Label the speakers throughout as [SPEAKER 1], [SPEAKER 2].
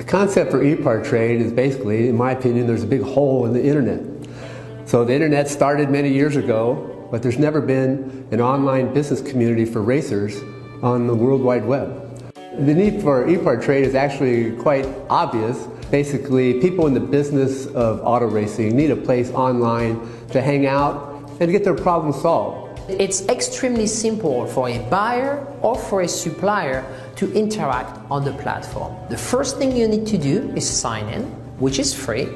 [SPEAKER 1] The concept for e-part trade is basically, in my opinion, there's a big hole in the internet. So the internet started many years ago, but there's never been an online business community for racers on the World Wide Web. The need for e-part trade is actually quite obvious. Basically, people in the business of auto racing need a place online to hang out and get their problems solved.
[SPEAKER 2] It's extremely simple for a buyer or for a supplier to interact on the platform. The first thing you need to do is sign in, which is free.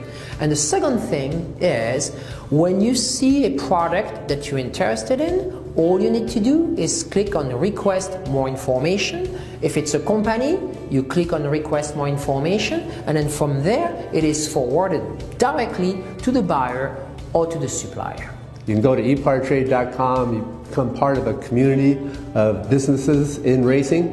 [SPEAKER 2] And the second thing is when you see a product that you're interested in, all you need to do is click on request more information. If it's a company, you click on request more information, and then from there, it is forwarded directly to the buyer or to the supplier.
[SPEAKER 1] You can go to epartrade.com, you become part of a community of businesses in racing,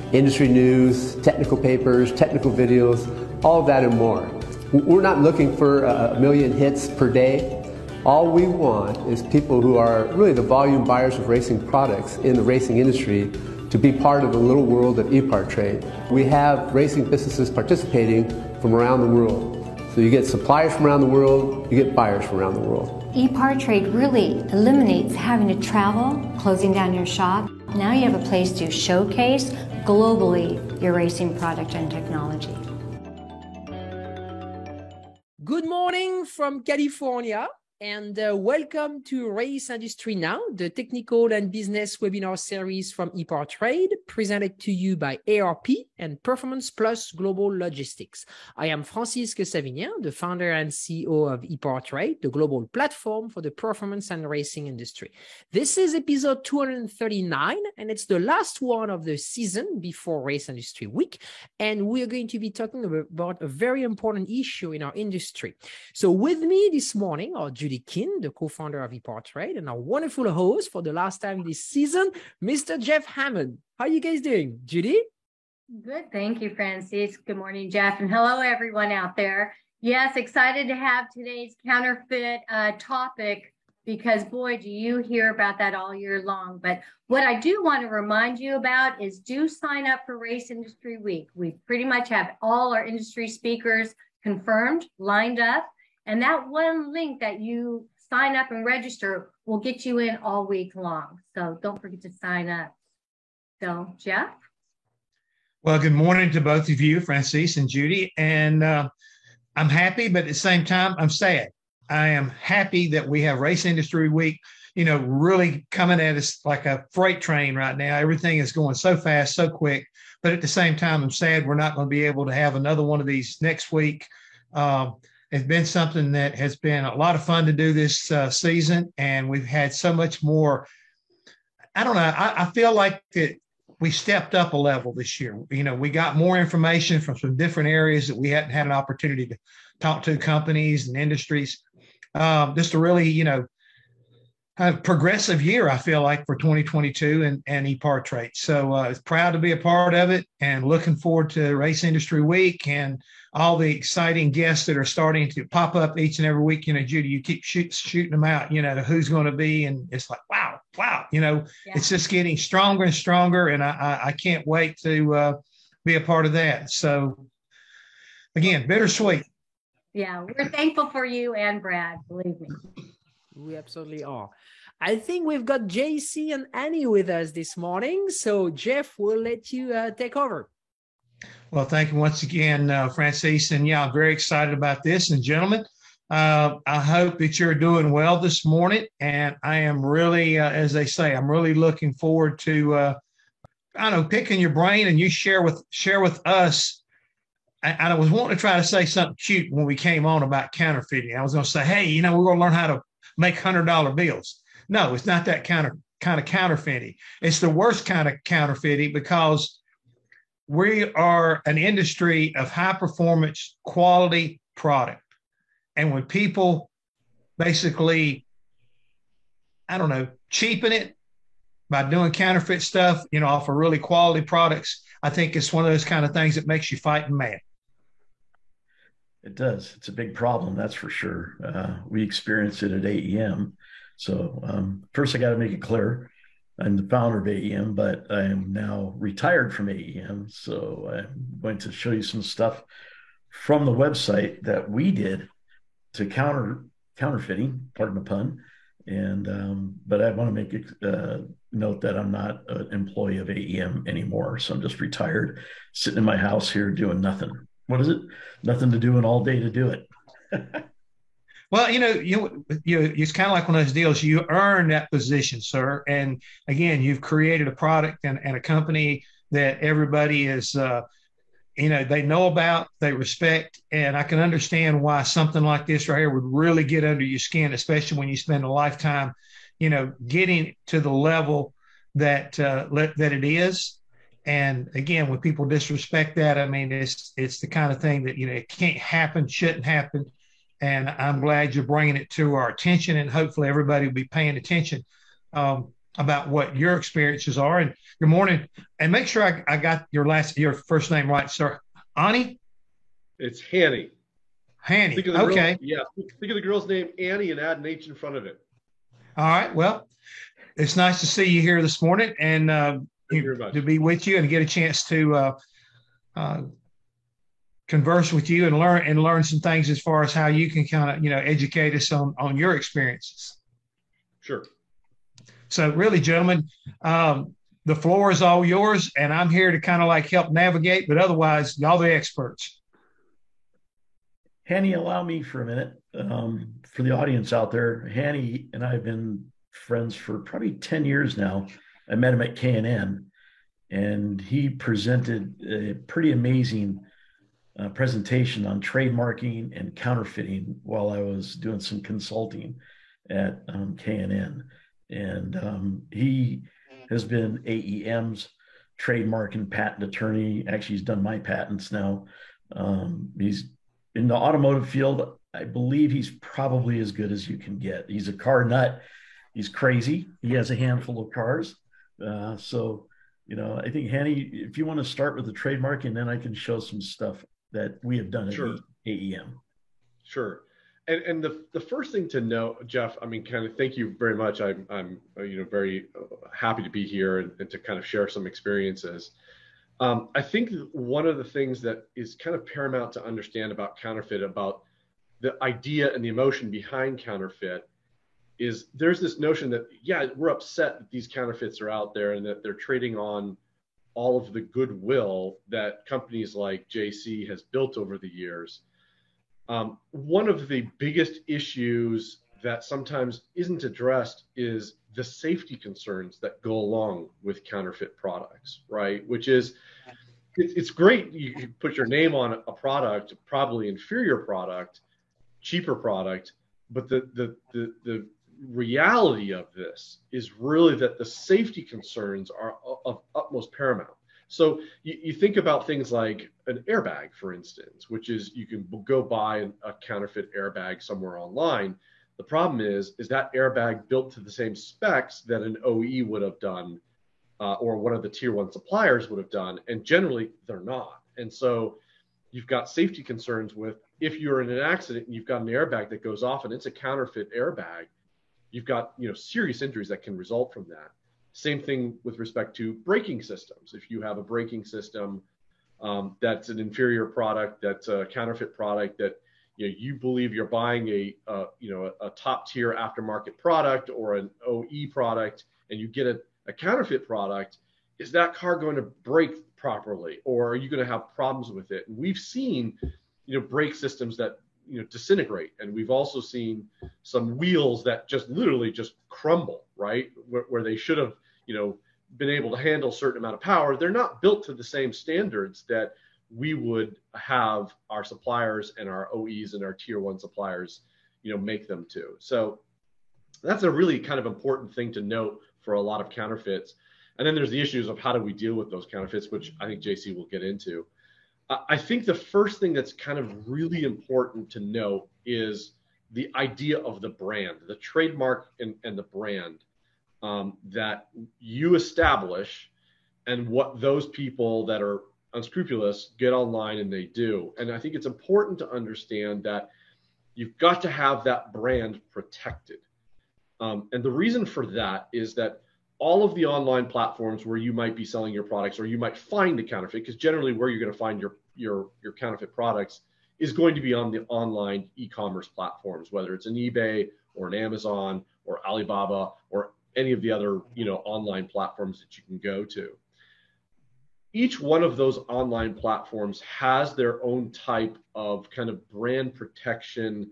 [SPEAKER 1] industry news, technical papers, technical videos, all of that and more. We're not looking for a million hits per day. All we want is people who are really the volume buyers of racing products in the racing industry to be part of the little world of e-part trade. We have racing businesses participating from around the world. So you get suppliers from around the world, you get buyers from around the world.
[SPEAKER 3] E-part trade really eliminates having to travel, closing down your shop. Now you have a place to showcase globally your racing product and technology.
[SPEAKER 2] Good morning from California and uh, welcome to Race Industry Now, the technical and business webinar series from ePart Trade, presented to you by ARP and Performance Plus Global Logistics. I am Francisque Savignan, the founder and CEO of ePart Trade, the global platform for the performance and racing industry. This is episode 239, and it's the last one of the season before Race Industry Week. And we are going to be talking about a very important issue in our industry. So with me this morning are Judy Judy the co-founder of ePartrade, and our wonderful host for the last time this season, Mr. Jeff Hammond. How are you guys doing, Judy?
[SPEAKER 4] Good, thank you, Francis. Good morning, Jeff, and hello everyone out there. Yes, excited to have today's counterfeit uh, topic because boy, do you hear about that all year long. But what I do want to remind you about is do sign up for Race Industry Week. We pretty much have all our industry speakers confirmed, lined up. And that one link that you sign up and register will get you in all week long. So don't forget to sign up. So, Jeff?
[SPEAKER 5] Well, good morning to both of you, Francis and Judy. And uh, I'm happy, but at the same time, I'm sad. I am happy that we have Race Industry Week, you know, really coming at us like a freight train right now. Everything is going so fast, so quick. But at the same time, I'm sad we're not going to be able to have another one of these next week. Uh, it's been something that has been a lot of fun to do this uh, season, and we've had so much more. I don't know. I, I feel like that we stepped up a level this year. You know, we got more information from some different areas that we hadn't had an opportunity to talk to companies and industries. Um, just to really, you know, a progressive year, I feel like, for 2022 and, and ePart Trade. So uh, proud to be a part of it and looking forward to Race Industry Week and all the exciting guests that are starting to pop up each and every week. You know, Judy, you keep shoot, shooting them out, you know, to who's going to be. And it's like, wow, wow, you know, yeah. it's just getting stronger and stronger. And I, I, I can't wait to uh, be a part of that. So, again, bittersweet.
[SPEAKER 4] Yeah, we're thankful for you and Brad, believe me.
[SPEAKER 2] We absolutely are. I think we've got JC and Annie with us this morning. So, Jeff, we'll let you uh, take over.
[SPEAKER 5] Well, thank you once again, uh, Francis. And yeah, I'm very excited about this. And, gentlemen, uh, I hope that you're doing well this morning. And I am really, uh, as they say, I'm really looking forward to, uh, I don't know, picking your brain and you share with share with us. and I was wanting to try to say something cute when we came on about counterfeiting. I was going to say, hey, you know, we're going to learn how to make hundred dollar bills. No, it's not that kind of kind of counterfeiting. It's the worst kind of counterfeiting because we are an industry of high performance quality product. And when people basically, I don't know, cheapen it by doing counterfeit stuff, you know, off of really quality products, I think it's one of those kind of things that makes you fighting mad.
[SPEAKER 6] It does. It's a big problem, that's for sure. Uh, we experience it at AEM. So um, first, I got to make it clear I'm the founder of AEM, but I am now retired from AEM. So I'm going to show you some stuff from the website that we did to counter counterfeiting, pardon the pun. And um, but I want to make a uh, note that I'm not an employee of AEM anymore. So I'm just retired, sitting in my house here doing nothing. What is it? Nothing to do and all day to do it.
[SPEAKER 5] Well, you know, you you it's kind of like one of those deals. You earn that position, sir. And again, you've created a product and, and a company that everybody is, uh, you know, they know about, they respect, and I can understand why something like this right here would really get under your skin, especially when you spend a lifetime, you know, getting to the level that uh, that it is. And again, when people disrespect that, I mean, it's it's the kind of thing that you know it can't happen, shouldn't happen and I'm glad you're bringing it to our attention, and hopefully everybody will be paying attention um, about what your experiences are. And good morning, and make sure I, I got your last your first name right, sir. Annie.
[SPEAKER 7] It's Hanny.
[SPEAKER 5] Hanny. okay.
[SPEAKER 7] Girl, yeah. Think of the girl's name Annie and add an H in front of it.
[SPEAKER 5] All right. Well, it's nice to see you here this morning and uh, to be with you and get a chance to uh, uh, converse with you and learn and learn some things as far as how you can kind of you know educate us on on your experiences.
[SPEAKER 7] Sure.
[SPEAKER 5] So really gentlemen um, the floor is all yours and i'm here to kind of like help navigate but otherwise y'all the experts.
[SPEAKER 6] Hanny allow me for a minute. Um, for the audience out there hanny and i have been friends for probably 10 years now. I met him at k&n and he presented a pretty amazing uh, presentation on trademarking and counterfeiting while I was doing some consulting at um, K&N. And um, he has been AEM's trademark and patent attorney. Actually, he's done my patents now. Um, he's in the automotive field. I believe he's probably as good as you can get. He's a car nut. He's crazy. He has a handful of cars. Uh, so, you know, I think Hanny, if you want to start with the trademark, and then I can show some stuff that we have done sure. at AEM.
[SPEAKER 7] Sure. And, and the, the first thing to know, Jeff, I mean, kind of thank you very much. I'm, I'm you know, very happy to be here and, and to kind of share some experiences. Um, I think one of the things that is kind of paramount to understand about counterfeit, about the idea and the emotion behind counterfeit, is there's this notion that, yeah, we're upset that these counterfeits are out there and that they're trading on all of the goodwill that companies like JC has built over the years. Um, one of the biggest issues that sometimes isn't addressed is the safety concerns that go along with counterfeit products, right? Which is, it's, great you can put your name on a product, probably inferior product, cheaper product, but the the the, the reality of this is really that the safety concerns are of utmost paramount. So you, you, think about things like an airbag, for instance, which is you can go buy a counterfeit airbag somewhere online. The problem is, is that airbag built to the same specs that an OE would have done, uh, or one of the tier one suppliers would have done, and generally they're not. And so you've got safety concerns with if you're in an accident and you've got an airbag that goes off and it's a counterfeit airbag you've got you know serious injuries that can result from that. Same thing with respect to braking systems. If you have a braking system um, that's an inferior product, that's a counterfeit product that you know you believe you're buying a you know a, a, top tier aftermarket product or an OE product, and you get a, a counterfeit product, is that car going to brake properly, or are you going to have problems with it? And we've seen you know brake systems that you know disintegrate. And we've also seen some wheels that just literally just crumble right? Where, where, they should have you know been able to handle a certain amount of power. They're not built to the same standards that we would have our suppliers and our oes and our tier one suppliers you know make them to. So that's a really kind of important thing to note for a lot of counterfeits. And then there's the issues of how do we deal with those counterfeits, which I think JC will get into. I think the first thing that's kind of really important to know is the idea of the brand, the trademark and, and the brand um, that you establish, and what those people that are unscrupulous get online and they do. And I think it's important to understand that you've got to have that brand protected. Um, and the reason for that is that all of the online platforms where you might be selling your products or you might find a counterfeit, because generally where you're going to find your, your, your counterfeit products is going to be on the online e-commerce platforms, whether it's an eBay or an Amazon or Alibaba or any of the other you know online platforms that you can go to. Each one of those online platforms has their own type of kind of brand protection,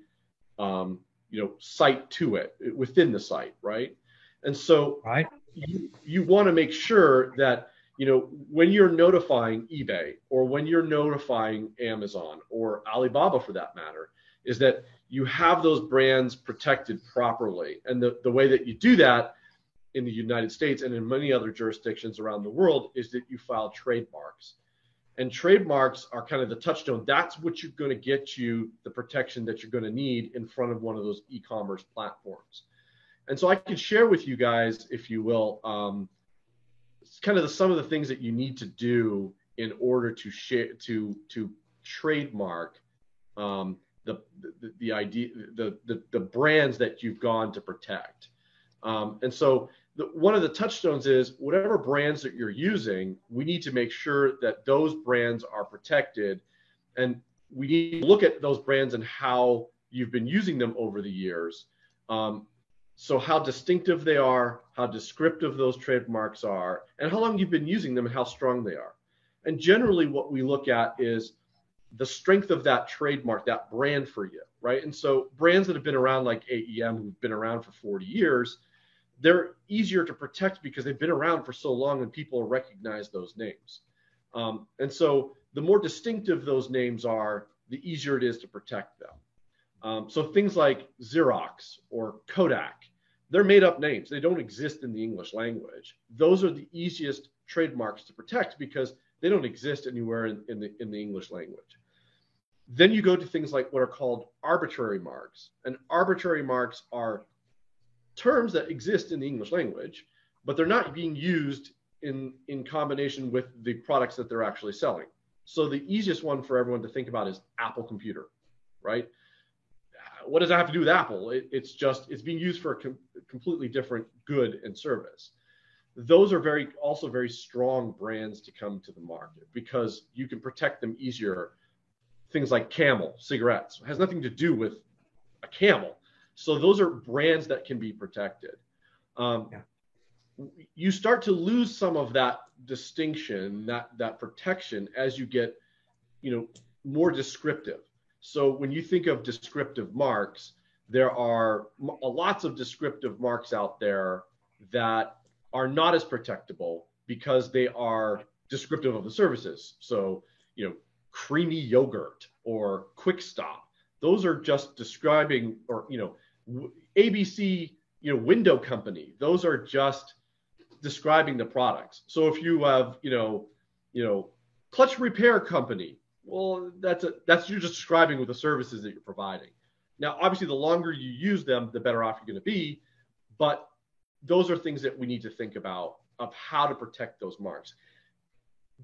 [SPEAKER 7] um, you know, site to it within the site, right? And so,
[SPEAKER 5] right,
[SPEAKER 7] you, you want to make sure that you know, when you're notifying eBay or when you're notifying Amazon or Alibaba for that matter, is that you have those brands protected properly. And the, the way that you do that in the United States and in many other jurisdictions around the world is that you file trademarks. And trademarks are kind of the touchstone. That's what you're going to get you the protection that you're going to need in front of one of those e commerce platforms. And so I could share with you guys, if you will, um, kind of the, some of the things that you need to do in order to share to to trademark um, the, the, the idea the, the the brands that you've gone to protect. Um, and so the, one of the touchstones is whatever brands that you're using, we need to make sure that those brands are protected, and we need to look at those brands and how you've been using them over the years. Um, so how distinctive they are, how descriptive those trademarks are, and how long you've been using them and how strong they are. And generally what we look at is the strength of that trademark, that brand for you, right? And so brands that have been around like AEM, who've been around for 40 years, they're easier to protect because they've been around for so long and people recognize those names. Um, and so the more distinctive those names are, the easier it is to protect them. Um, so things like Xerox or Kodak, they're made up names. They don't exist in the English language. Those are the easiest trademarks to protect because they don't exist anywhere in, in, the, in the English language. Then you go to things like what are called arbitrary marks. And arbitrary marks are terms that exist in the English language, but they're not being used in, in combination with the products that they're actually selling. So the easiest one for everyone to think about is Apple Computer, right? What does that have to do with Apple? It, it's just it's being used for a com- completely different good and service. Those are very also very strong brands to come to the market because you can protect them easier. Things like Camel cigarettes has nothing to do with a camel, so those are brands that can be protected. Um, yeah. You start to lose some of that distinction, that that protection as you get, you know, more descriptive so when you think of descriptive marks, there are lots of descriptive marks out there that are not as protectable because they are descriptive of the services. So, you know, creamy yogurt or quick stop. Those are just describing or, you know, ABC, you know, window company. Those are just describing the products. So if you have, you know, you know, clutch repair company, well, that's a, that's you're just describing with the services that you're providing. Now, obviously, the longer you use them, the better off you're going to be. But those are things that we need to think about of how to protect those marks.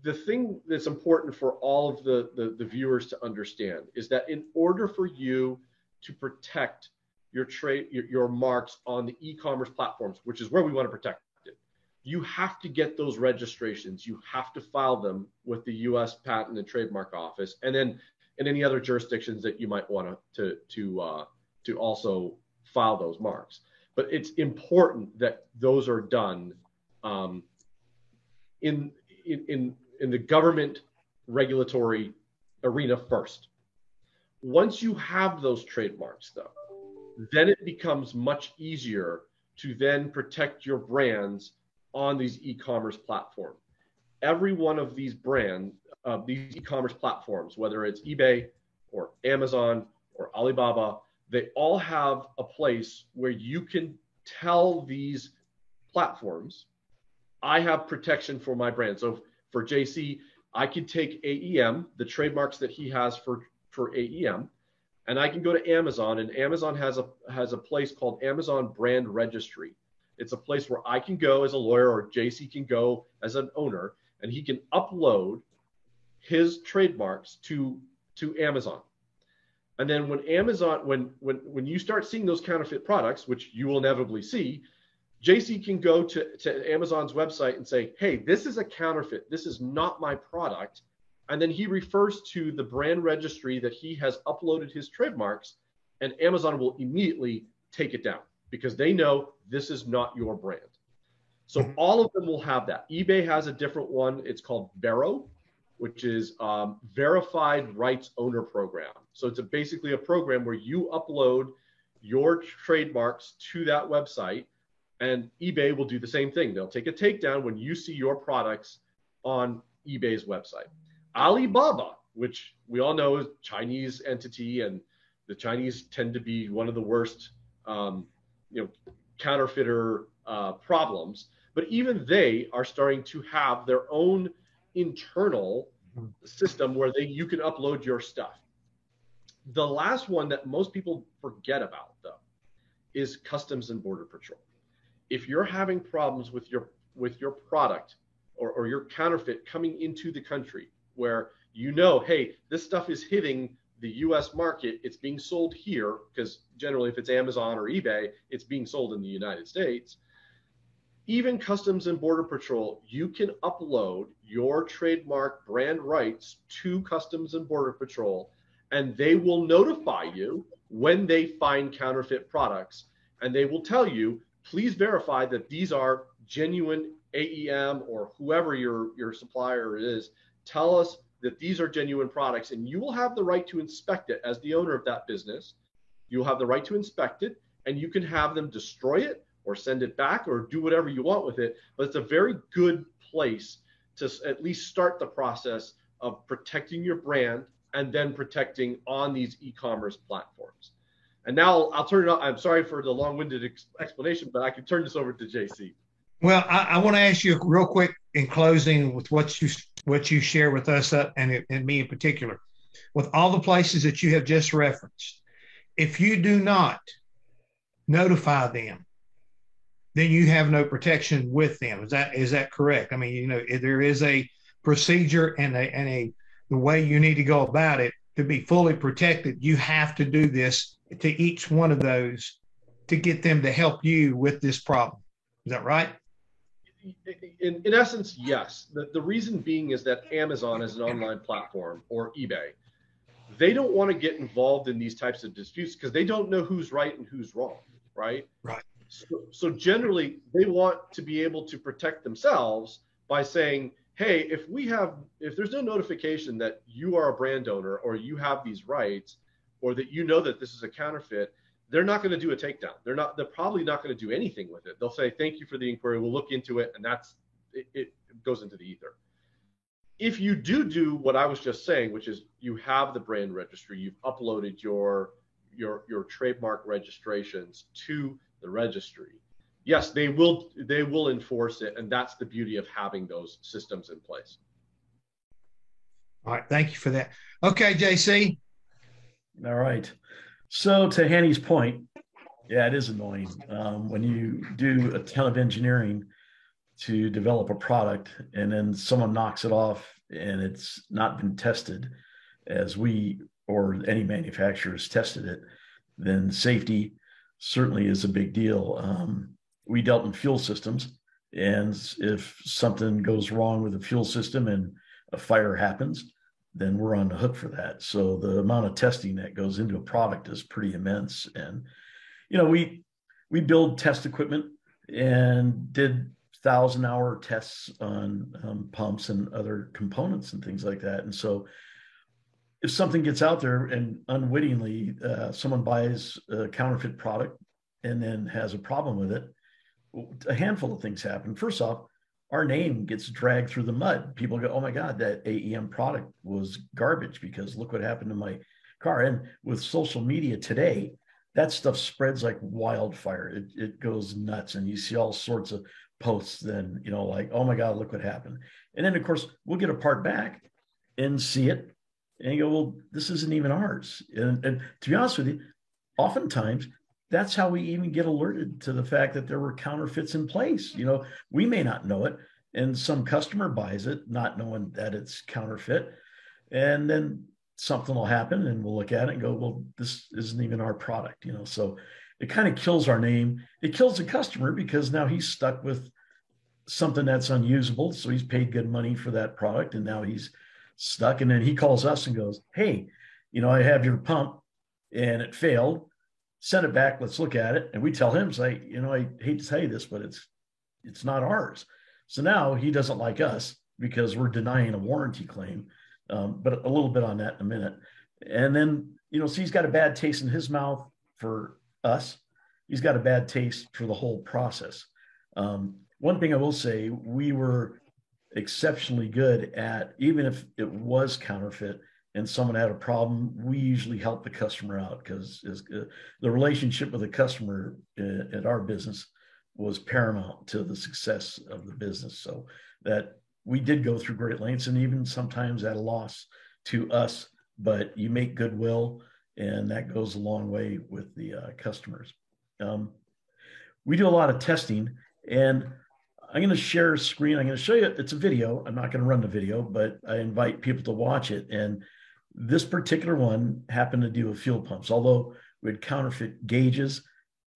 [SPEAKER 7] The thing that's important for all of the, the, the viewers to understand is that in order for you to protect your trade your, your marks on the e-commerce platforms, which is where we want to protect you have to get those registrations. You have to file them with the U.S. Patent and Trademark Office, and then in any other jurisdictions that you might want to to uh, to also file those marks. But it's important that those are done um, in, in in in the government regulatory arena first. Once you have those trademarks, though, then it becomes much easier to then protect your brands on these e-commerce platforms. Every one of these brand, uh, these e-commerce platforms, whether it's eBay or Amazon or Alibaba, they all have a place where you can tell these platforms I have protection for my brand. So for JC, I could take AEM, the trademarks that he has for, for AEM, and I can go to Amazon and Amazon has a has a place called Amazon Brand Registry. It's a place where I can go as a lawyer or JC can go as an owner and he can upload his trademarks to to Amazon. And then when Amazon when when when you start seeing those counterfeit products, which you will inevitably see, JC can go to, to Amazon's website and say, hey, this is a counterfeit. This is not my product. And then he refers to the brand registry that he has uploaded his trademarks, and Amazon will immediately take it down because they know this is not your brand. So mm-hmm. all of them will have that. eBay has a different one. It's called Vero, which is um, Verified Rights Owner Program. So it's a, basically a program where you upload your trademarks to that website, and eBay will do the same thing. They'll take a takedown when you see your products on eBay's website. Alibaba, which we all know is Chinese entity, and the Chinese tend to be one of the worst, um, you know, counterfeiter uh, problems. But even they are starting to have their own internal system where they you can upload your stuff. The last one that most people forget about, though, is Customs and Border Patrol. If you're having problems with your with your product or, or your counterfeit coming into the country, where you know, hey, this stuff is hitting the US market, it's being sold here, because generally, if it's Amazon or eBay, it's being sold in the United States. Even Customs and Border Patrol, you can upload your trademark brand rights to Customs and Border Patrol, and they will notify you when they find counterfeit products. And they will tell you, please verify that these are genuine AEM or whoever your, your supplier is tell us that these are genuine products and you will have the right to inspect it as the owner of that business. You'll have the right to inspect it and you can have them destroy it or send it back or do whatever you want with it. But it's a very good place to at least start the process of protecting your brand and then protecting on these e-commerce platforms. And now I'll, I'll turn it. I'm sorry for the long-winded ex- explanation, but I can turn this over to JC.
[SPEAKER 5] Well, I, I want to ask you real quick in closing with what you what you share with us uh, and, and me in particular, with all the places that you have just referenced. If you do not notify them, then you have no protection with them. Is that is that correct? I mean, you know, there is a procedure and a and a the way you need to go about it to be fully protected. You have to do this to each one of those to get them to help you with this problem. Is that right?
[SPEAKER 7] In, in essence, yes. The, the reason being is that Amazon is an online platform or eBay. They don't want to get involved in these types of disputes because they don't know who's right and who's wrong, right?
[SPEAKER 5] Right.
[SPEAKER 7] So, so generally, they want to be able to protect themselves by saying, hey, if we have, if there's no notification that you are a brand owner or you have these rights or that you know that this is a counterfeit, they're not going to do a takedown. They're not. They're probably not going to do anything with it. They'll say, "Thank you for the inquiry. We'll look into it," and that's it, it goes into the ether. If you do do what I was just saying, which is you have the brand registry, you've uploaded your your your trademark registrations to the registry. Yes, they will they will enforce it, and that's the beauty of having those systems in place.
[SPEAKER 5] All right, thank you for that. Okay, JC.
[SPEAKER 6] All right. So to Hanny's point, yeah, it is annoying um, when you do a ton of engineering to develop a product and then someone knocks it off and it's not been tested as we or any manufacturers tested it, then safety certainly is a big deal. Um, we dealt in fuel systems, and if something goes wrong with the fuel system and a fire happens, then we're on the hook for that. So the amount of testing that goes into a product is pretty immense. And you know, we we build test equipment and did thousand hour tests on um, pumps and other components and things like that. And so if something gets out there and unwittingly uh, someone buys a counterfeit product and then has a problem with it, a handful of things happen. First off, our name gets dragged through the mud. People go, oh my God, that AEM product was garbage because look what happened to my car. And with social media today, that stuff spreads like wildfire. It, it goes nuts. And you see all sorts of posts then, you know like oh my god look what happened and then of course we'll get a part back and see it and you go well this isn't even ours and, and to be honest with you oftentimes that's how we even get alerted to the fact that there were counterfeits in place you know we may not know it and some customer buys it not knowing that it's counterfeit and then something will happen and we'll look at it and go well this isn't even our product you know so it kind of kills our name. It kills the customer because now he's stuck with something that's unusable. So he's paid good money for that product and now he's stuck. And then he calls us and goes, Hey, you know, I have your pump and it failed. Send it back. Let's look at it. And we tell him, say, you know, I hate to tell you this, but it's it's not ours. So now he doesn't like us because we're denying a warranty claim. Um, but a little bit on that in a minute. And then, you know, so he's got a bad taste in his mouth for us, he's got a bad taste for the whole process. Um, one thing I will say, we were exceptionally good at, even if it was counterfeit and someone had a problem, we usually help the customer out because uh, the relationship with the customer uh, at our business was paramount to the success of the business. So that we did go through great lengths and even sometimes at a loss to us, but you make goodwill and that goes a long way with the uh, customers. Um, we do a lot of testing, and I'm going to share a screen. I'm going to show you. It's a video. I'm not going to run the video, but I invite people to watch it. And this particular one happened to deal with fuel pumps, although we had counterfeit gauges.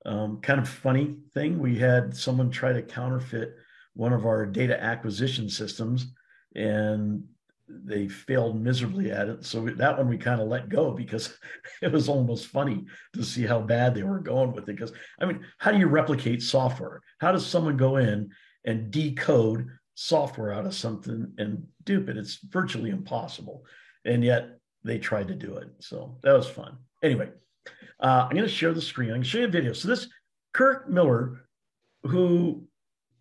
[SPEAKER 6] Um, kind of funny thing, we had someone try to counterfeit one of our data acquisition systems, and they failed miserably at it. So that one we kind of let go because it was almost funny to see how bad they were going with it. Because I mean, how do you replicate software? How does someone go in and decode software out of something and dupe it? It's virtually impossible. And yet they tried to do it. So that was fun. Anyway, uh, I'm going to share the screen. I'm going to show you a video. So this Kirk Miller, who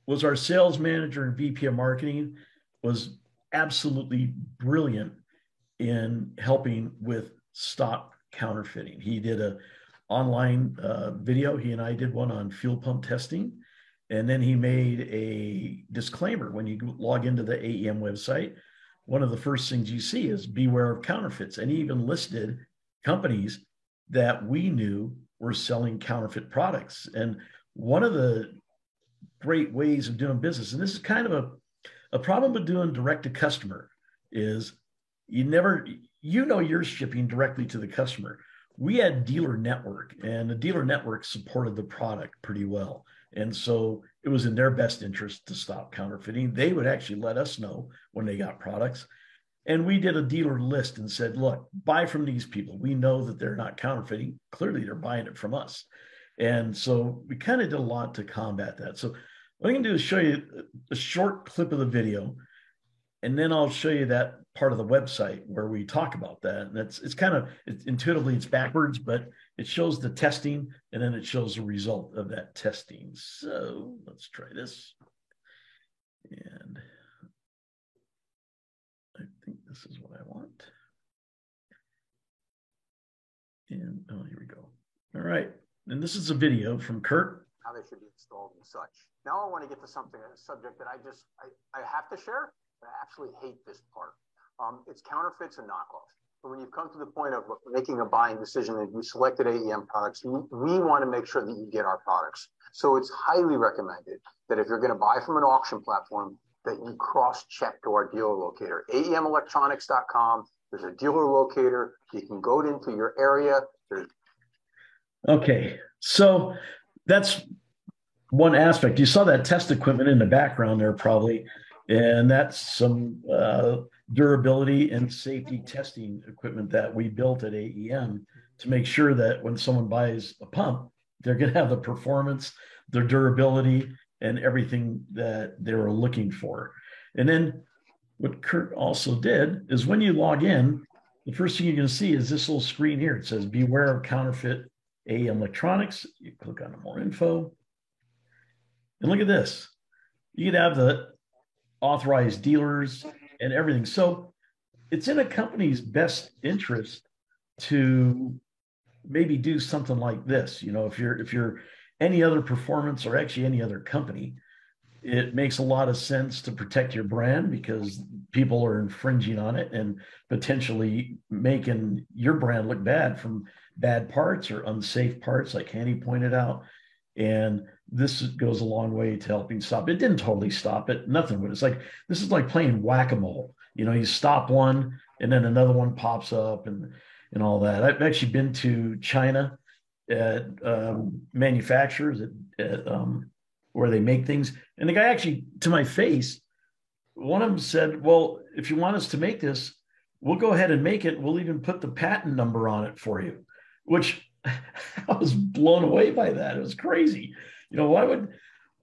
[SPEAKER 6] was our sales manager and VP of marketing, was absolutely brilliant in helping with stop counterfeiting. He did a online uh, video. He and I did one on fuel pump testing. And then he made a disclaimer when you log into the AEM website. One of the first things you see is beware of counterfeits. And he even listed companies that we knew were selling counterfeit products. And one of the great ways of doing business, and this is kind of a a problem with doing direct to customer is you never, you know, you're shipping directly to the customer. We had dealer network, and the dealer network supported the product pretty well. And so it was in their best interest to stop counterfeiting. They would actually let us know when they got products. And we did a dealer list and said, look, buy from these people. We know that they're not counterfeiting. Clearly, they're buying it from us. And so we kind of did a lot to combat that. So what I'm going to do is show you a short clip of the video, and then I'll show you that part of the website where we talk about that. And it's it's kind of it's, intuitively it's backwards, but it shows the testing and then it shows the result of that testing. So let's try this. And I think this is what I want. And oh, here we go. All right. And this is a video from Kurt.
[SPEAKER 8] How they should be installed and such. Now I want to get to something, a subject that I just, I, I have to share, but I absolutely hate this part. Um, it's counterfeits and knockoffs. When you've come to the point of making a buying decision and you selected AEM products, we, want to make sure that you get our products. So it's highly recommended that if you're going to buy from an auction platform, that you cross-check to our dealer locator. AEMelectronics.com. There's a dealer locator. You can go into your area.
[SPEAKER 6] Okay, so that's one aspect. You saw that test equipment in the background there, probably, and that's some uh, durability and safety testing equipment that we built at AEM to make sure that when someone buys a pump, they're going to have the performance, the durability, and everything that they were looking for. And then what Kurt also did is when you log in, the first thing you're going to see is this little screen here. It says, Beware of counterfeit AEM electronics. You click on more info. And look at this. You could have the authorized dealers and everything. So it's in a company's best interest to maybe do something like this. You know, if you're if you're any other performance or actually any other company, it makes a lot of sense to protect your brand because people are infringing on it and potentially making your brand look bad from bad parts or unsafe parts, like Hanny pointed out. And this goes a long way to helping stop. It didn't totally stop it. Nothing would. It's like this is like playing whack a mole. You know, you stop one and then another one pops up and and all that. I've actually been to China at um, manufacturers at, at um, where they make things, and the guy actually to my face, one of them said, "Well, if you want us to make this, we'll go ahead and make it. We'll even put the patent number on it for you," which I was blown away by that. It was crazy. You know, why would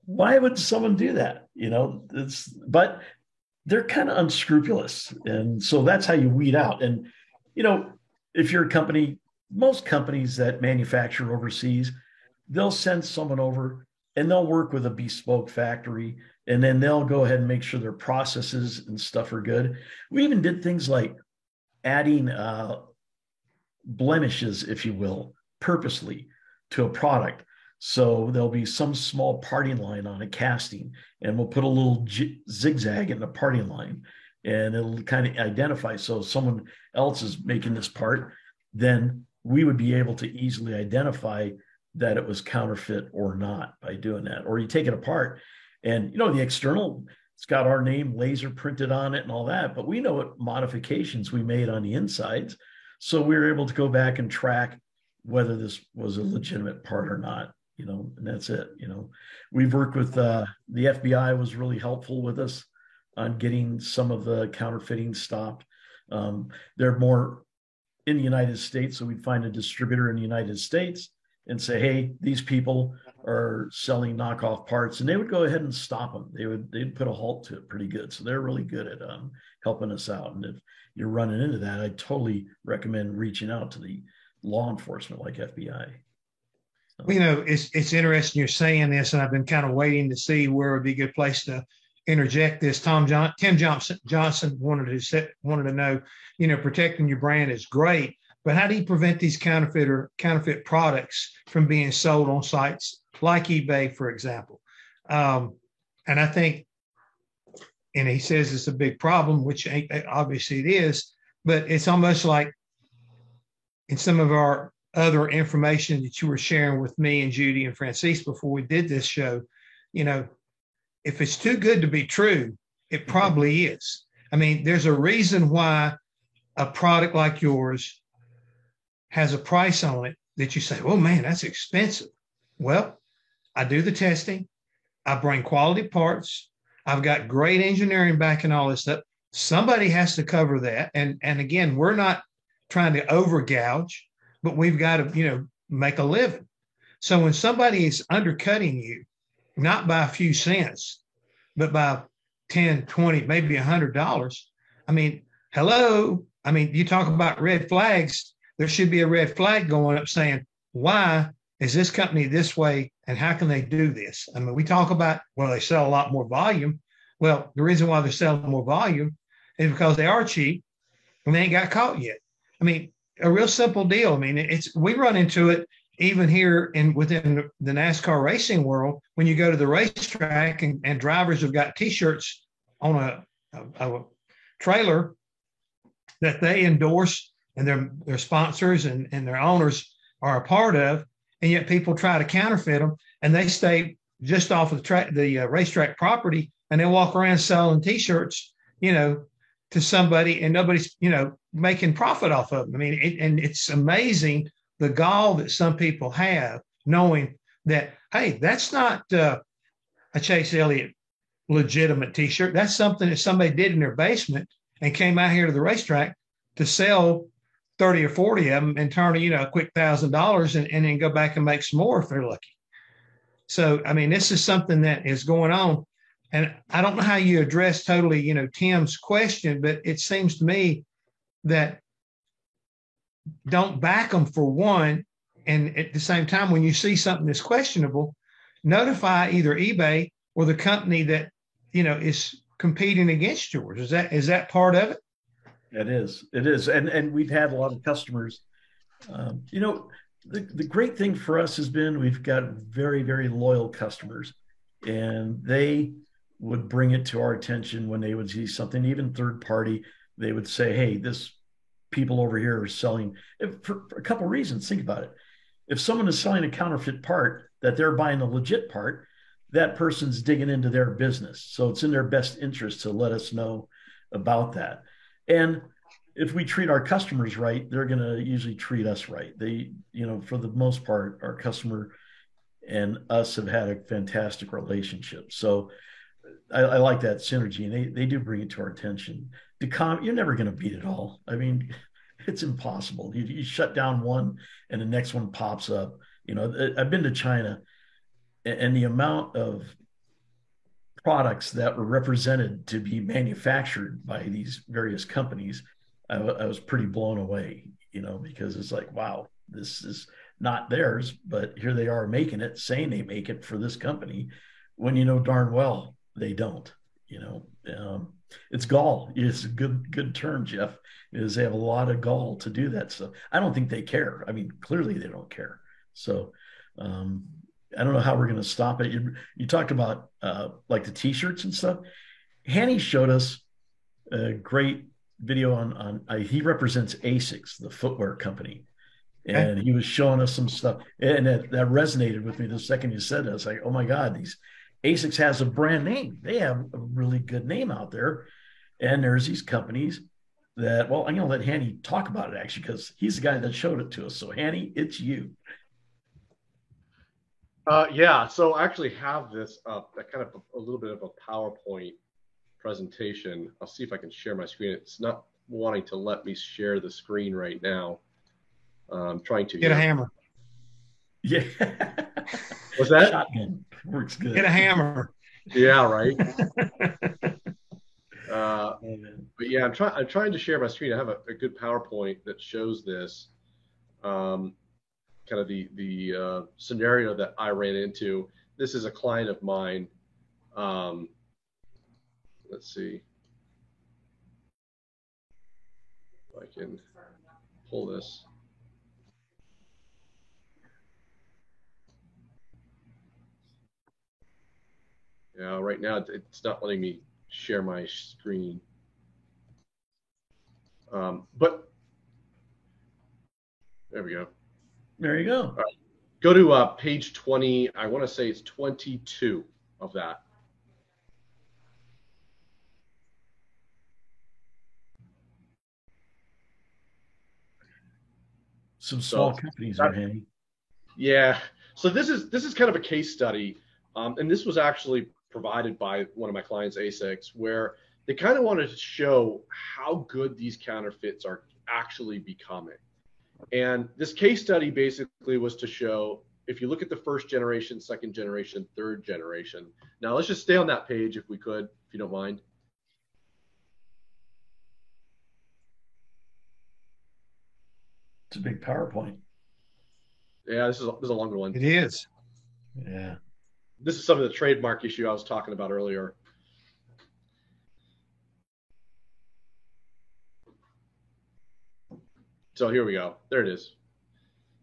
[SPEAKER 6] why would someone do that? You know, it's but they're kind of unscrupulous. And so that's how you weed out. And, you know, if you're a company, most companies that manufacture overseas, they'll send someone over and they'll work with a bespoke factory and then they'll go ahead and make sure their processes and stuff are good. We even did things like adding uh, blemishes, if you will, purposely to a product so there'll be some small parting line on a casting, and we'll put a little j- zigzag in the parting line, and it'll kind of identify. So if someone else is making this part, then we would be able to easily identify that it was counterfeit or not by doing that. Or you take it apart, and you know the external, it's got our name laser printed on it and all that, but we know what modifications we made on the insides. So we were able to go back and track whether this was a legitimate part or not you know, and that's it. You know, we've worked with uh, the FBI was really helpful with us on getting some of the counterfeiting stopped. Um, they're more in the United States, so we'd find a distributor in the United States and say, "Hey, these people are selling knockoff parts," and they would go ahead and stop them. They would they'd put a halt to it pretty good. So they're really good at um, helping us out. And if you're running into that, I totally recommend reaching out to the law enforcement like FBI
[SPEAKER 5] you know, it's it's interesting you're saying this, and I've been kind of waiting to see where would be a good place to interject this. Tom John Tim Johnson Johnson wanted to set, wanted to know, you know, protecting your brand is great, but how do you prevent these counterfeiter counterfeit products from being sold on sites like eBay, for example? Um, and I think, and he says it's a big problem, which obviously it is, but it's almost like in some of our other information that you were sharing with me and Judy and Francis before we did this show, you know, if it's too good to be true, it mm-hmm. probably is. I mean, there's a reason why a product like yours has a price on it that you say, oh man, that's expensive. Well, I do the testing, I bring quality parts, I've got great engineering backing all this stuff. Somebody has to cover that. And and again, we're not trying to over gouge but we've got to, you know, make a living. So when somebody is undercutting you, not by a few cents, but by 10, 20, maybe a hundred dollars, I mean, hello. I mean, you talk about red flags. There should be a red flag going up saying, why is this company this way and how can they do this? I mean, we talk about, well, they sell a lot more volume. Well, the reason why they're selling more volume is because they are cheap and they ain't got caught yet. I mean, a real simple deal. I mean, it's we run into it even here in within the NASCAR racing world when you go to the racetrack and, and drivers have got T-shirts on a, a, a trailer that they endorse and their their sponsors and, and their owners are a part of, and yet people try to counterfeit them and they stay just off of the track the uh, racetrack property and they walk around selling T-shirts, you know, to somebody and nobody's you know making profit off of them. I mean, it, and it's amazing the gall that some people have knowing that hey, that's not uh, a Chase Elliott legitimate T-shirt. That's something that somebody did in their basement and came out here to the racetrack to sell 30 or 40 of them and turn, you know, a quick thousand dollars and then go back and make some more if they're lucky. So, I mean, this is something that is going on. And I don't know how you address totally, you know, Tim's question, but it seems to me that don't back them for one. And at the same time, when you see something that's questionable, notify either eBay or the company that, you know, is competing against yours. Is that is that part of it?
[SPEAKER 6] It is. It is. And and we've had a lot of customers. Um, you know, the, the great thing for us has been we've got very, very loyal customers and they would bring it to our attention when they would see something, even third party, they would say, Hey, this people over here are selling for, for a couple of reasons. Think about it. If someone is selling a counterfeit part that they're buying a legit part, that person's digging into their business. So it's in their best interest to let us know about that. And if we treat our customers right, they're going to usually treat us right. They, you know, for the most part, our customer and us have had a fantastic relationship. So I, I like that synergy, and they they do bring it to our attention. The com, you're never going to beat it all. I mean, it's impossible. You, you shut down one, and the next one pops up. You know, I've been to China, and the amount of products that were represented to be manufactured by these various companies, I, I was pretty blown away. You know, because it's like, wow, this is not theirs, but here they are making it, saying they make it for this company, when you know darn well they don't. You know, um, it's gall. It's a good good term, Jeff. Is they have a lot of gall to do that stuff. I don't think they care. I mean, clearly they don't care. So um, I don't know how we're going to stop it. You, you talked about uh, like the T-shirts and stuff. Hanny showed us a great video on on. Uh, he represents Asics, the footwear company, and he was showing us some stuff, and that, that resonated with me the second you said it. I was like, oh my god, these Asics has a brand name. They have a really good name out there. And there's these companies that, well, I'm going to let Hanny talk about it actually, because he's the guy that showed it to us. So, Hanny, it's you.
[SPEAKER 7] Uh, yeah. So, I actually have this uh, kind of a, a little bit of a PowerPoint presentation. I'll see if I can share my screen. It's not wanting to let me share the screen right now. I'm trying to
[SPEAKER 5] get a hammer.
[SPEAKER 6] Yeah.
[SPEAKER 7] What's that?
[SPEAKER 6] Shotgun works good.
[SPEAKER 5] Get a hammer.
[SPEAKER 7] Yeah, right. uh, but yeah, I'm trying. I'm trying to share my screen. I have a, a good PowerPoint that shows this, um, kind of the the uh, scenario that I ran into. This is a client of mine. Um, let's see if I can pull this. Yeah, right now it's not letting me share my screen. Um, but there we go.
[SPEAKER 6] There you go.
[SPEAKER 7] Right. Go to uh, page 20. I want to say it's 22 of that.
[SPEAKER 6] Some small so, companies are handy.
[SPEAKER 7] Yeah. So this is this is kind of a case study, um, and this was actually provided by one of my clients, Asics, where they kind of wanted to show how good these counterfeits are actually becoming. And this case study basically was to show if you look at the first generation, second generation, third generation. Now let's just stay on that page if we could, if you don't mind.
[SPEAKER 6] It's a big PowerPoint.
[SPEAKER 7] Yeah, this is a, this is a longer one.
[SPEAKER 5] It is.
[SPEAKER 6] Yeah
[SPEAKER 7] this is some of the trademark issue I was talking about earlier. So here we go. There it is.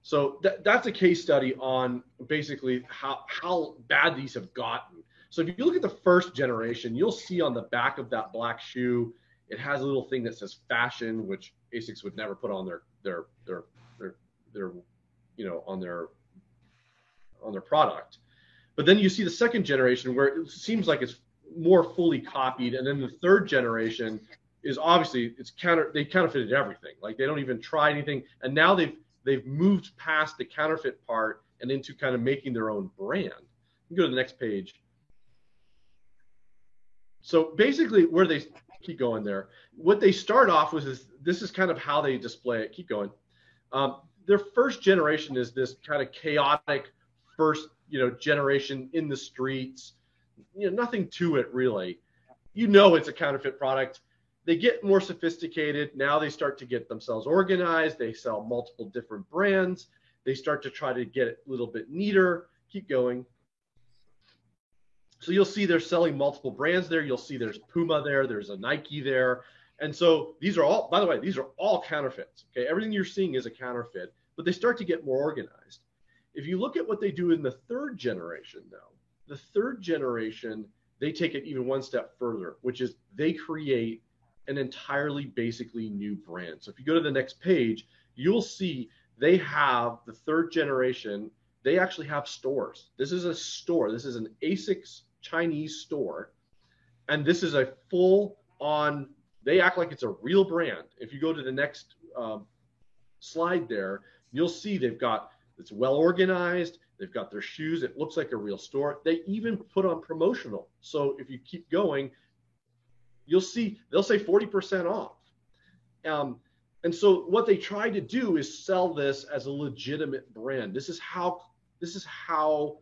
[SPEAKER 7] So th- that's a case study on basically how, how bad these have gotten. So if you look at the first generation, you'll see on the back of that black shoe, it has a little thing that says fashion, which Asics would never put on their their their their, their you know on their on their product. But then you see the second generation where it seems like it's more fully copied, and then the third generation is obviously it's counter they counterfeited everything. Like they don't even try anything, and now they've they've moved past the counterfeit part and into kind of making their own brand. You go to the next page. So basically, where they keep going there, what they start off with is this is kind of how they display it. Keep going. Um, their first generation is this kind of chaotic first you know generation in the streets you know nothing to it really. You know it's a counterfeit product. They get more sophisticated. Now they start to get themselves organized. They sell multiple different brands. They start to try to get it a little bit neater. Keep going. So you'll see they're selling multiple brands there. You'll see there's puma there. There's a nike there. And so these are all by the way these are all counterfeits okay? Everything you're seeing is a counterfeit but they start to get more organized if you look at what they do in the third generation, though, the third generation, they take it even one step further, which is they create an entirely basically new brand. So if you go to the next page, you'll see they have the third generation. They actually have stores. This is a store. This is an ASICS Chinese store. And this is a full on, they act like it's a real brand. If you go to the next um, slide there, you'll see they've got, it's well organized. They've got their shoes. It looks like a real store. They even put on promotional. So if you keep going, you'll see they'll say 40% off. Um, and so what they try to do is sell this as a legitimate brand. This is how this is how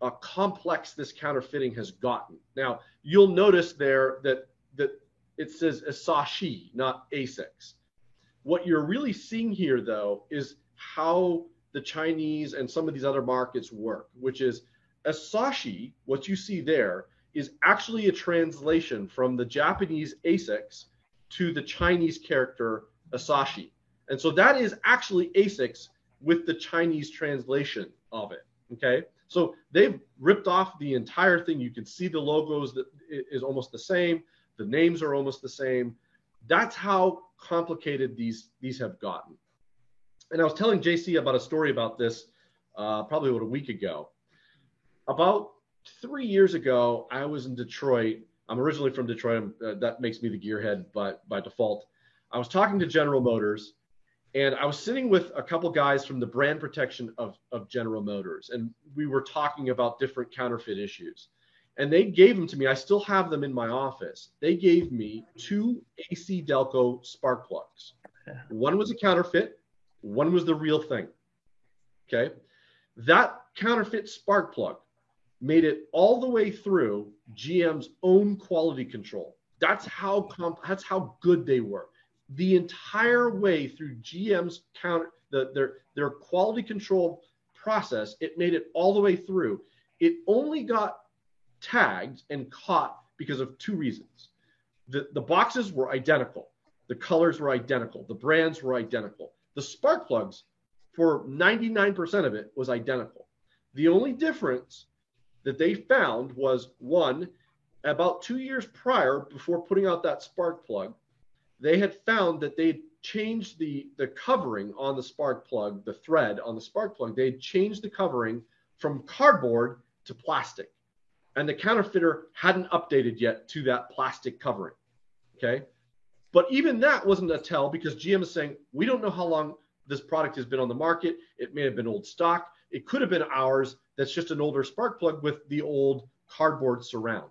[SPEAKER 7] uh, complex this counterfeiting has gotten. Now you'll notice there that that it says Asahi, not ASICS. What you're really seeing here, though, is how the Chinese and some of these other markets work, which is Asashi, what you see there, is actually a translation from the Japanese ASICS to the Chinese character Asashi. And so that is actually ASICS with the Chinese translation of it. Okay. So they've ripped off the entire thing. You can see the logos that is almost the same. The names are almost the same. That's how complicated these these have gotten. And I was telling JC about a story about this uh, probably about a week ago. About three years ago, I was in Detroit. I'm originally from Detroit. Uh, that makes me the gearhead by, by default. I was talking to General Motors, and I was sitting with a couple guys from the brand protection of, of General Motors, and we were talking about different counterfeit issues. And they gave them to me. I still have them in my office. They gave me two AC Delco spark plugs. One was a counterfeit, one was the real thing. Okay. That counterfeit spark plug made it all the way through GM's own quality control. That's how comp- that's how good they were. The entire way through GM's counter the, their their quality control process, it made it all the way through. It only got tagged and caught because of two reasons. The, the boxes were identical, the colors were identical, the brands were identical. The spark plugs, for 99% of it, was identical. The only difference that they found was one, about two years prior, before putting out that spark plug, they had found that they'd changed the, the covering on the spark plug, the thread on the spark plug, they'd changed the covering from cardboard to plastic. And the counterfeiter hadn't updated yet to that plastic covering. Okay. But even that wasn't a tell because GM is saying, we don't know how long this product has been on the market. It may have been old stock. It could have been ours that's just an older spark plug with the old cardboard surround.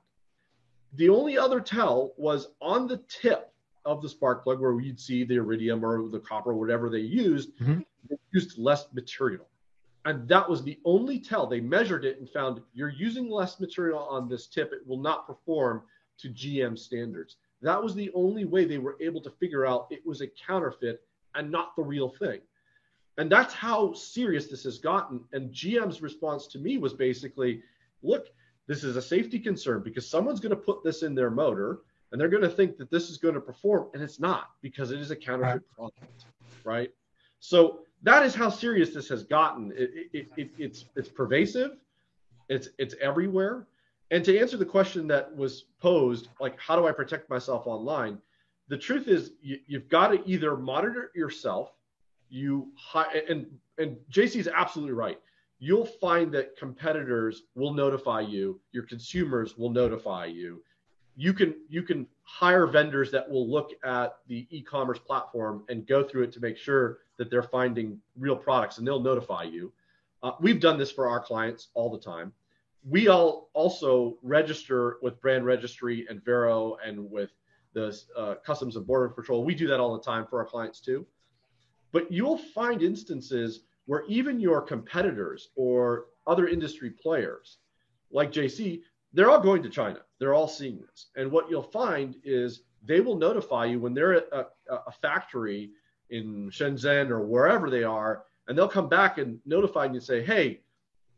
[SPEAKER 7] The only other tell was on the tip of the spark plug where you'd see the iridium or the copper, or whatever they used, mm-hmm. they used less material. And that was the only tell. They measured it and found you're using less material on this tip. It will not perform to GM standards. That was the only way they were able to figure out it was a counterfeit and not the real thing. And that's how serious this has gotten. And GM's response to me was basically, look, this is a safety concern because someone's going to put this in their motor and they're going to think that this is going to perform and it's not because it is a counterfeit right. product, right? So that is how serious this has gotten. It, it, it, it's it's pervasive, it's it's everywhere. And to answer the question that was posed, like how do I protect myself online? The truth is, you, you've got to either monitor yourself you and and JC is absolutely right. You'll find that competitors will notify you, your consumers will notify you. You can you can hire vendors that will look at the e-commerce platform and go through it to make sure that they're finding real products, and they'll notify you. Uh, we've done this for our clients all the time. We all also register with Brand Registry and Vero and with the uh, Customs and Border Patrol. We do that all the time for our clients too. But you'll find instances where even your competitors or other industry players, like JC, they're all going to China. They're all seeing this. And what you'll find is they will notify you when they're at a, a factory in Shenzhen or wherever they are, and they'll come back and notify you and say, hey,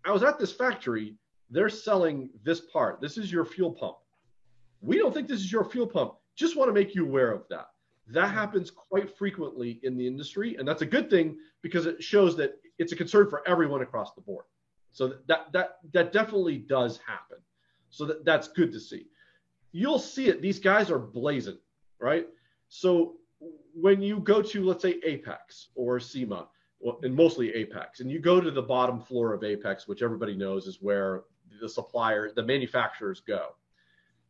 [SPEAKER 7] I was at this factory. They're selling this part. This is your fuel pump. We don't think this is your fuel pump. Just want to make you aware of that. That mm-hmm. happens quite frequently in the industry, and that's a good thing because it shows that it's a concern for everyone across the board. So that that that definitely does happen. So that, that's good to see. You'll see it. These guys are blazing, right? So when you go to, let's say, AAPEX or SEMA, and mostly AAPEX, and you go to the bottom floor of AAPEX, which everybody knows is where the supplier, the manufacturers go.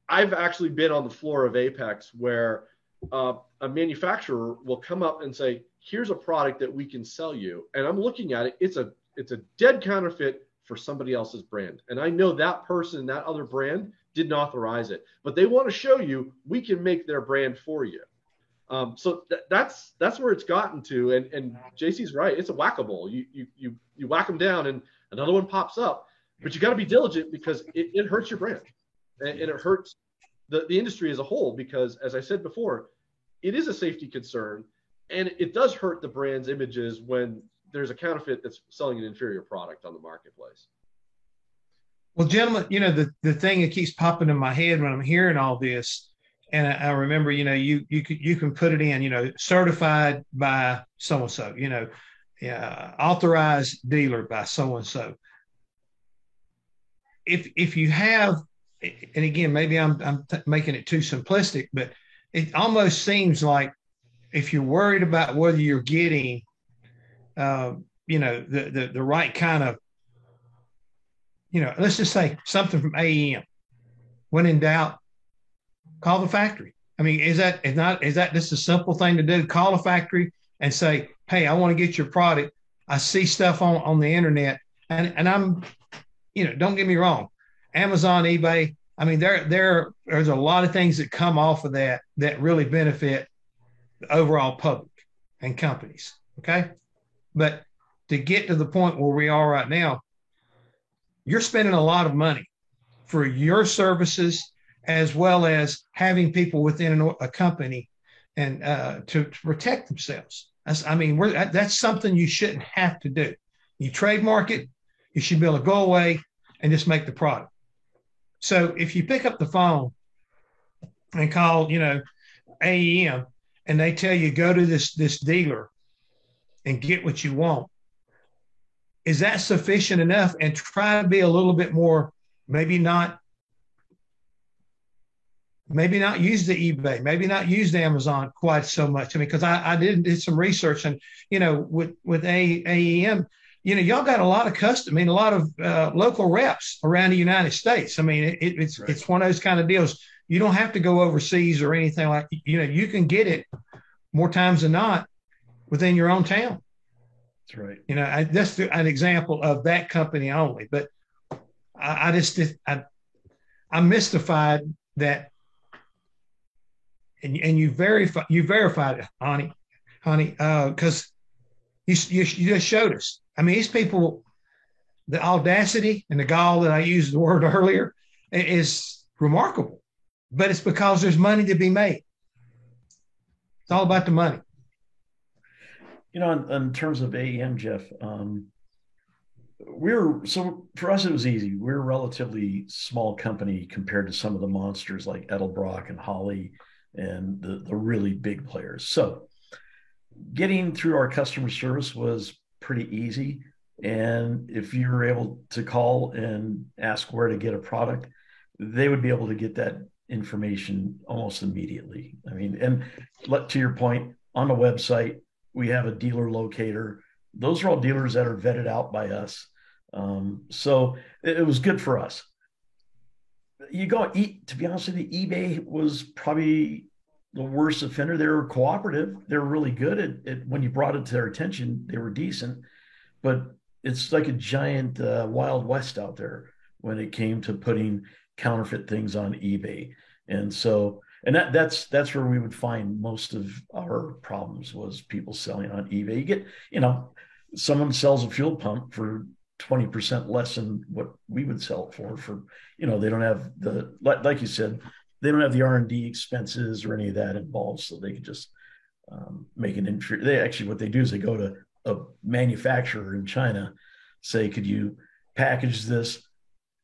[SPEAKER 7] I've actually been on the floor of AAPEX where uh, a manufacturer will come up and say, "Here's a product that we can sell you," and I'm looking at it. It's a it's a dead counterfeit for somebody else's brand, and I know that person, that other brand, didn't authorize it, but they want to show you we can make their brand for you. Um, so th- that's that's where it's gotten to, and and JC's right. It's a whack-a-mole. You you you you whack them down, and another one pops up. But you got to be diligent because it, it hurts your brand, and, and it hurts the, the industry as a whole because, as I said before, it is a safety concern, and it does hurt the brand's images when there's a counterfeit that's selling an inferior product on the marketplace.
[SPEAKER 5] Well, gentlemen, you know the the thing that keeps popping in my head when I'm hearing all this and I, I, remember, you know, you you could you can put it in, you know, certified by so and so, you know, yeah, authorized dealer by so and so. If if you have, and again, maybe I'm I'm t- making it too simplistic, but it almost seems like if you're worried about whether you're getting, uh, you know, the, the the right kind of, you know, let's just say something from AEM. When in doubt, call the factory. I mean, is that is not is that just a simple thing to do? Call a factory and say, "Hey, I want to get your product. I see stuff on on the internet, and and I'm, you know, don't get me wrong, Amazon, eBay. I mean, there there there's a lot of things that come off of that that really benefit the overall public and companies. Okay, but to get to the point where we are right now, you're spending a lot of money for your services as well as having people within a company and uh, to, to, protect themselves. That's, I mean, we're that's something you shouldn't have to do. You trademark it, you should be able to go away and just make the product. So if you pick up the phone and call, you know, AEM, and they tell you go to this this dealer and get what you want, is that sufficient enough? And try to be a little bit more, maybe not maybe not use the eBay, maybe not use the Amazon quite so much. I mean, because I, I did did some research and you know with with AEM, you know y'all got a lot of custom, I mean a lot of uh, local reps around the United States. I mean it, it's right. it's one of those kind of deals. You don't have to go overseas or anything like you know you can get it more times than not within your own town.
[SPEAKER 6] That's right.
[SPEAKER 5] You know I, that's the, an example of that company only, but I, I just I, I'm mystified that and, and you verify you verified it, honey, honey, because uh, you, you you just showed us. I mean, these people, the audacity and the gall that I used the word earlier is remarkable, but it's because there's money to be made. It's all about the money.
[SPEAKER 6] You know, in, in terms of AEM, Jeff, um, we're so for us it was easy. We're a relatively small company compared to some of the monsters like Edelbrock and Holley and the, the really big players. So getting through our customer service was pretty easy. And if you were able to call and ask where to get a product, they would be able to get that information almost immediately. I mean, and let, to your point, on the website, we have a dealer locator. Those are all dealers that are vetted out by us. Um, so it, it was good for us you go eat to be honest with you ebay was probably the worst offender. They were cooperative. They were really good at, at when you brought it to their attention they were decent. But it's like a giant uh, wild west out there when it came to putting counterfeit things on ebay. And so and that that's that's where we would find most of our problems was people selling on ebay. You get you know someone sells a fuel pump for 20% less than what we would sell it for for you know they don't have the like, like you said they don't have the r&d expenses or any of that involved so they can just um, make an entry they actually what they do is they go to a manufacturer in china say could you package this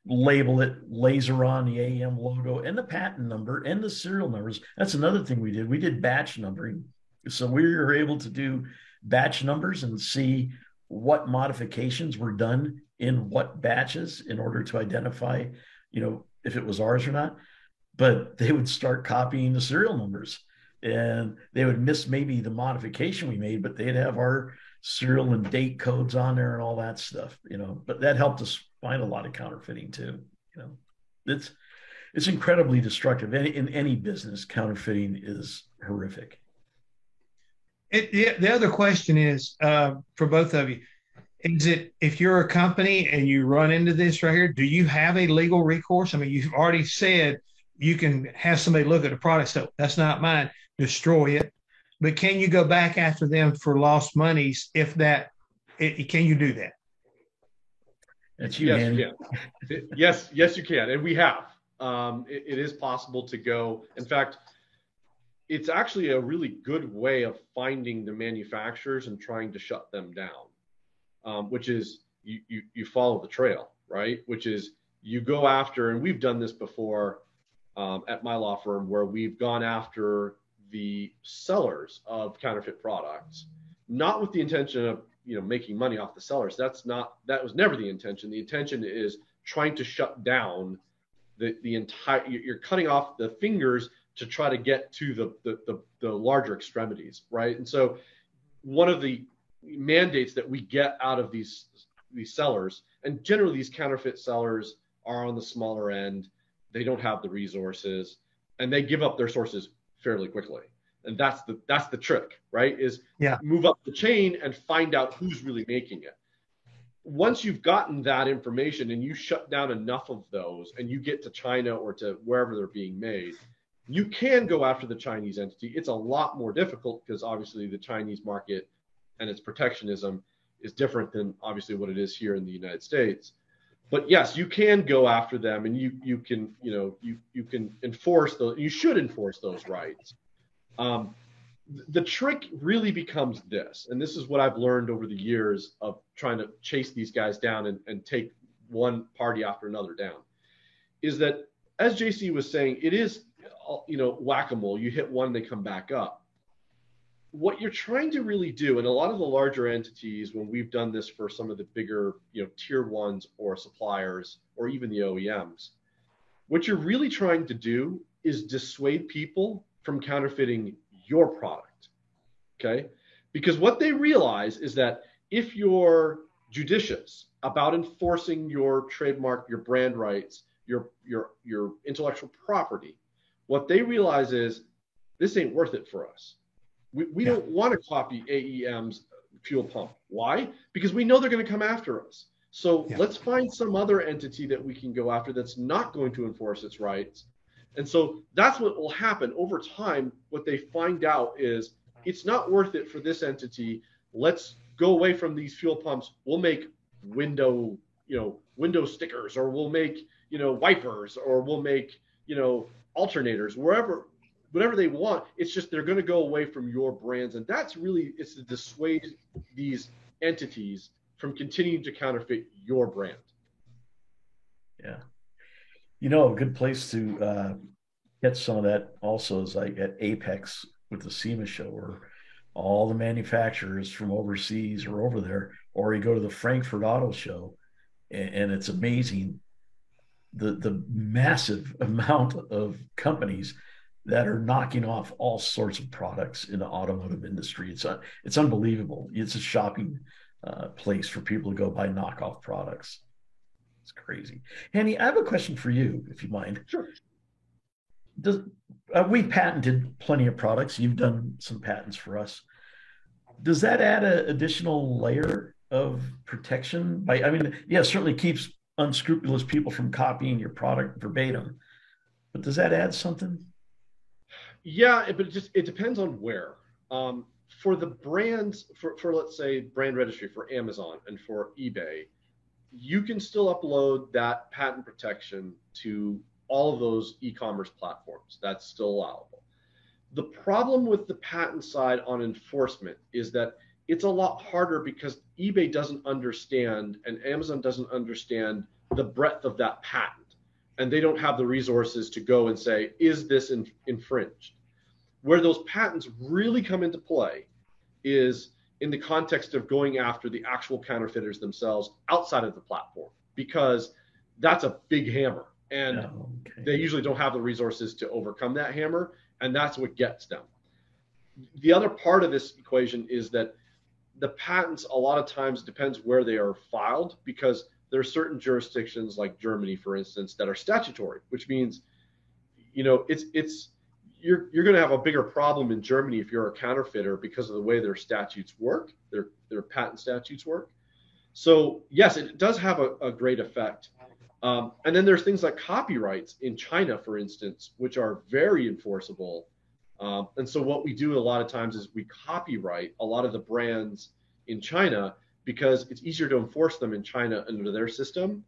[SPEAKER 6] label it laser on the AEM logo and the patent number and the serial numbers? That's another thing we did. We did batch numbering. So we were able to do batch numbers and see what modifications were done in what batches in order to identify, you know, if it was ours or not, but they would start copying the serial numbers and they would miss maybe the modification we made, but they'd have our serial and date codes on there and all that stuff, you know. But that helped us find a lot of counterfeiting too. You know, it's it's incredibly destructive. Any, in any business, counterfeiting is horrific.
[SPEAKER 5] It, the, the other question is uh, for both of you: Is it if you're a company and you run into this right here, do you have a legal recourse? I mean, you've already said you can have somebody look at the product, so that's not mine, destroy it. But can you go back after them for lost monies if that? It, can you do that?
[SPEAKER 6] That's you,
[SPEAKER 7] yes,
[SPEAKER 6] man.
[SPEAKER 7] You yes, yes, you can, and we have. Um, it, it is possible to go. In fact, it's actually a really good way of finding the manufacturers and trying to shut them down, um, which is you, you, you follow the trail, right? Which is you go after, and we've done this before um, at my law firm where we've gone after the sellers of counterfeit products, not with the intention of you know making money off the sellers. That's not that was never the intention. The intention is trying to shut down the the entire. You're cutting off the fingers to try to get to the the, the, the larger extremities, right? And so one of the mandates that we get out of these these sellers, and generally these counterfeit sellers are on the smaller end they don't have the resources and they give up their sources fairly quickly. And that's the that's the trick right is
[SPEAKER 5] yeah.
[SPEAKER 7] move up the chain and find out who's really making it. Once you've gotten that information and you shut down enough of those and you get to china or to wherever they're being made you can go after the chinese entity. It's a lot more difficult because obviously the chinese market and its protectionism is different than obviously what it is here in the united states but yes, you can go after them, and you you can you know you you can enforce those. You should enforce those rights. Um, the trick really becomes this, and this is what I've learned over the years of trying to chase these guys down and, and take one party after another down, is that as JC was saying, it is you know whack-a-mole. You hit one, they come back up what you're trying to really do, and a lot of the larger entities, when we've done this for some of the bigger, you know, tier ones or suppliers or even the OEMs, what you're really trying to do is dissuade people from counterfeiting your product. Okay? Because what they realize is that if you're judicious about enforcing your trademark, your brand rights, your your your intellectual property, what they realize is this ain't worth it for us we, we yeah. don't want to copy AEM's fuel pump. Why? Because we know they're going to come after us. So yeah. let's find some other entity that we can go after that's not going to enforce its rights. And so that's what will happen over time. What they find out is it's not worth it for this entity. Let's go away from these fuel pumps. We'll make window, you know, window stickers, or we'll make, you know, wipers, or we'll make, you know, alternators, wherever whatever they want. It's just they're going to go away from your brands, and that's really it's to dissuade these entities from continuing to counterfeit your brand.
[SPEAKER 6] Yeah, you know, a good place to uh, get some of that also is like at AAPEX with the SEMA show, where all the manufacturers from overseas are over there, or you go to the Frankfurt Auto Show, and, and it's amazing the the massive amount of companies that are knocking off all sorts of products in the automotive industry. It's uh, it's unbelievable. It's a shopping uh, place for people to go buy knockoff products. It's crazy. Hanny, I have a question for you, if you mind.
[SPEAKER 7] Sure.
[SPEAKER 6] Does uh, we patented plenty of products? You've done some patents for us. Does that add an additional layer of protection? By I mean, yeah, certainly keeps unscrupulous people from copying your product verbatim. But does that add something?
[SPEAKER 7] Yeah, but it just it depends on where. Um, for the brands, for, for let's say brand registry for Amazon and for eBay, you can still upload that patent protection to all of those e-commerce platforms. That's still allowable. The problem with the patent side on enforcement is that it's a lot harder because eBay doesn't understand and Amazon doesn't understand the breadth of that patent and they don't have the resources to go and say, is this in, infringed? Where those patents really come into play is in the context of going after the actual counterfeiters themselves outside of the platform, because that's a big hammer, And oh, okay. they usually don't have the resources to overcome that hammer. And that's what gets them. The other part of this equation is that the patents, a lot of times, depends where they are filed because there are certain jurisdictions like Germany, for instance, that are statutory, which means, you know, it's, it's, you're, you're going to have a bigger problem in Germany if you're a counterfeiter because of the way their statutes work, their, their patent statutes work. So yes, it does have a, a great effect. Um, and then there's things like copyrights in China, for instance, which are very enforceable. Um, and so what we do a lot of times is we copyright a lot of the brands in China because it's easier to enforce them in China under their system.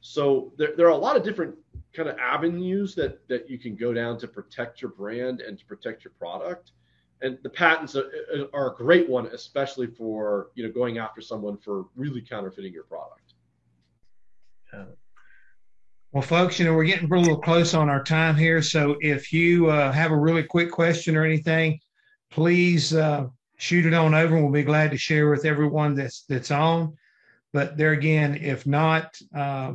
[SPEAKER 7] So there, there are a lot of different kind of avenues that that you can go down to protect your brand and to protect your product and the patents are, a great one, especially for you know going after someone for really counterfeiting your product.
[SPEAKER 5] Yeah. Well, folks, you know we're getting a little close on our time here, so if you uh, have a really quick question or anything, please uh, shoot it on over, and we'll be glad to share with everyone that's that's on. But there again, if not, uh,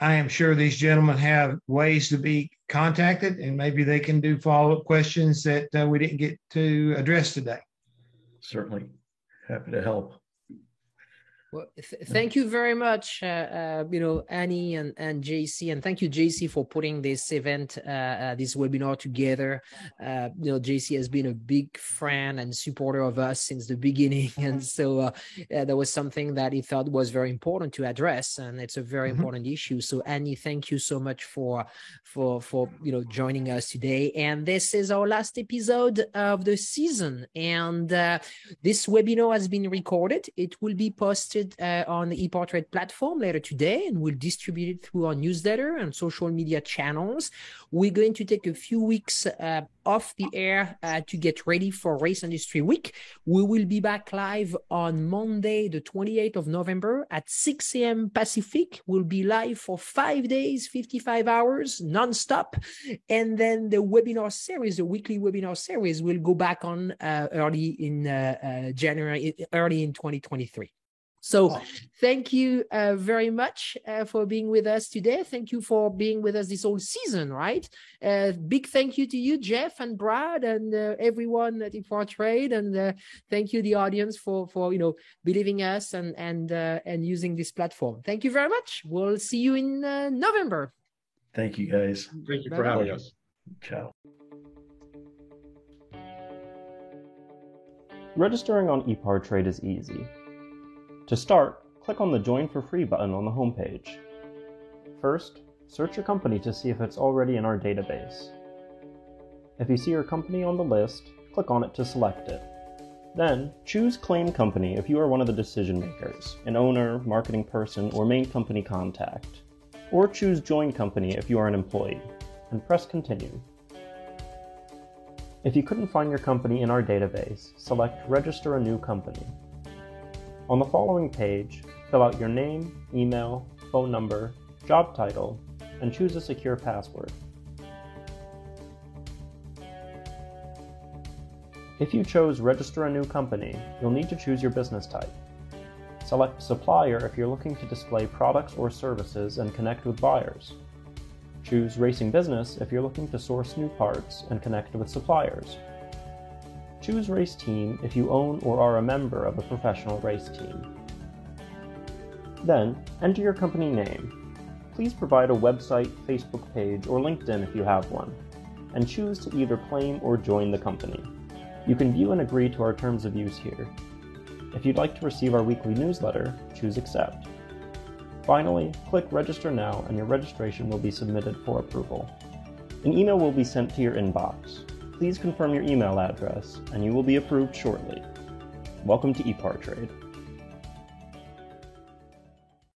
[SPEAKER 5] I am sure these gentlemen have ways to be contacted and maybe they can do follow up questions that uh, we didn't get to address today.
[SPEAKER 6] Certainly. Happy to help.
[SPEAKER 2] Well, th- thank you very much, uh, uh, you know, Annie and, and JC, and thank you, JC, for putting this event, uh, uh, this webinar together. Uh, you know, JC has been a big friend and supporter of us since the beginning, and so uh, that was something that he thought was very important to address, and it's a very mm-hmm. important issue. So, Annie, thank you so much for for for you know joining us today. And this is our last episode of the season, and this webinar has been recorded. It will be posted posted uh, on the ePartTrade platform later today, and we'll distribute it through our newsletter and social media channels. We're going to take a few weeks uh, off the air uh, to get ready for Race Industry Week. We will be back live on Monday, the 28th of November at 6 a.m. Pacific. We'll be live for five days, 55 hours, nonstop. And then the webinar series, the weekly webinar series, will go back on uh, early in uh, uh, January, early in 2023. So oh. thank you uh, very much uh, for being with us today. Thank you for being with us this whole season, right? Uh, big thank you to you, Jeff and Brad and uh, everyone at ePartTrade. And uh, thank you, the audience, for, for, you know, believing us and, and, uh, and using this platform. Thank you very much. We'll see you in November.
[SPEAKER 6] Thank you, guys.
[SPEAKER 7] Thank you Bye-bye. for having us.
[SPEAKER 6] Ciao.
[SPEAKER 9] Registering on ePartTrade is easy. To start, click on the Join for Free button on the homepage. First, search your company to see if it's already in our database. If you see your company on the list, click on it to select it. Then, choose Claim Company if you are one of the decision makers, an owner, marketing person, or main company contact. Or choose Join Company if you are an employee, and press Continue. If you couldn't find your company in our database, select Register a New Company. On the following page, fill out your name, email, phone number, job title, and choose a secure password. If you chose Register a New Company, you'll need to choose your business type. Select Supplier if you're looking to display products or services and connect with buyers. Choose Racing Business if you're looking to source new parts and connect with suppliers. Choose Race Team if you own or are a member of a professional race team. Then, enter your company name. Please provide a website, Facebook page, or LinkedIn if you have one, and choose to either claim or join the company. You can view and agree to our terms of use here. If you'd like to receive our weekly newsletter, choose Accept. Finally, click Register Now and your registration will be submitted for approval. An email will be sent to your inbox please confirm your email address and you will be approved shortly. Welcome to ePartTrade.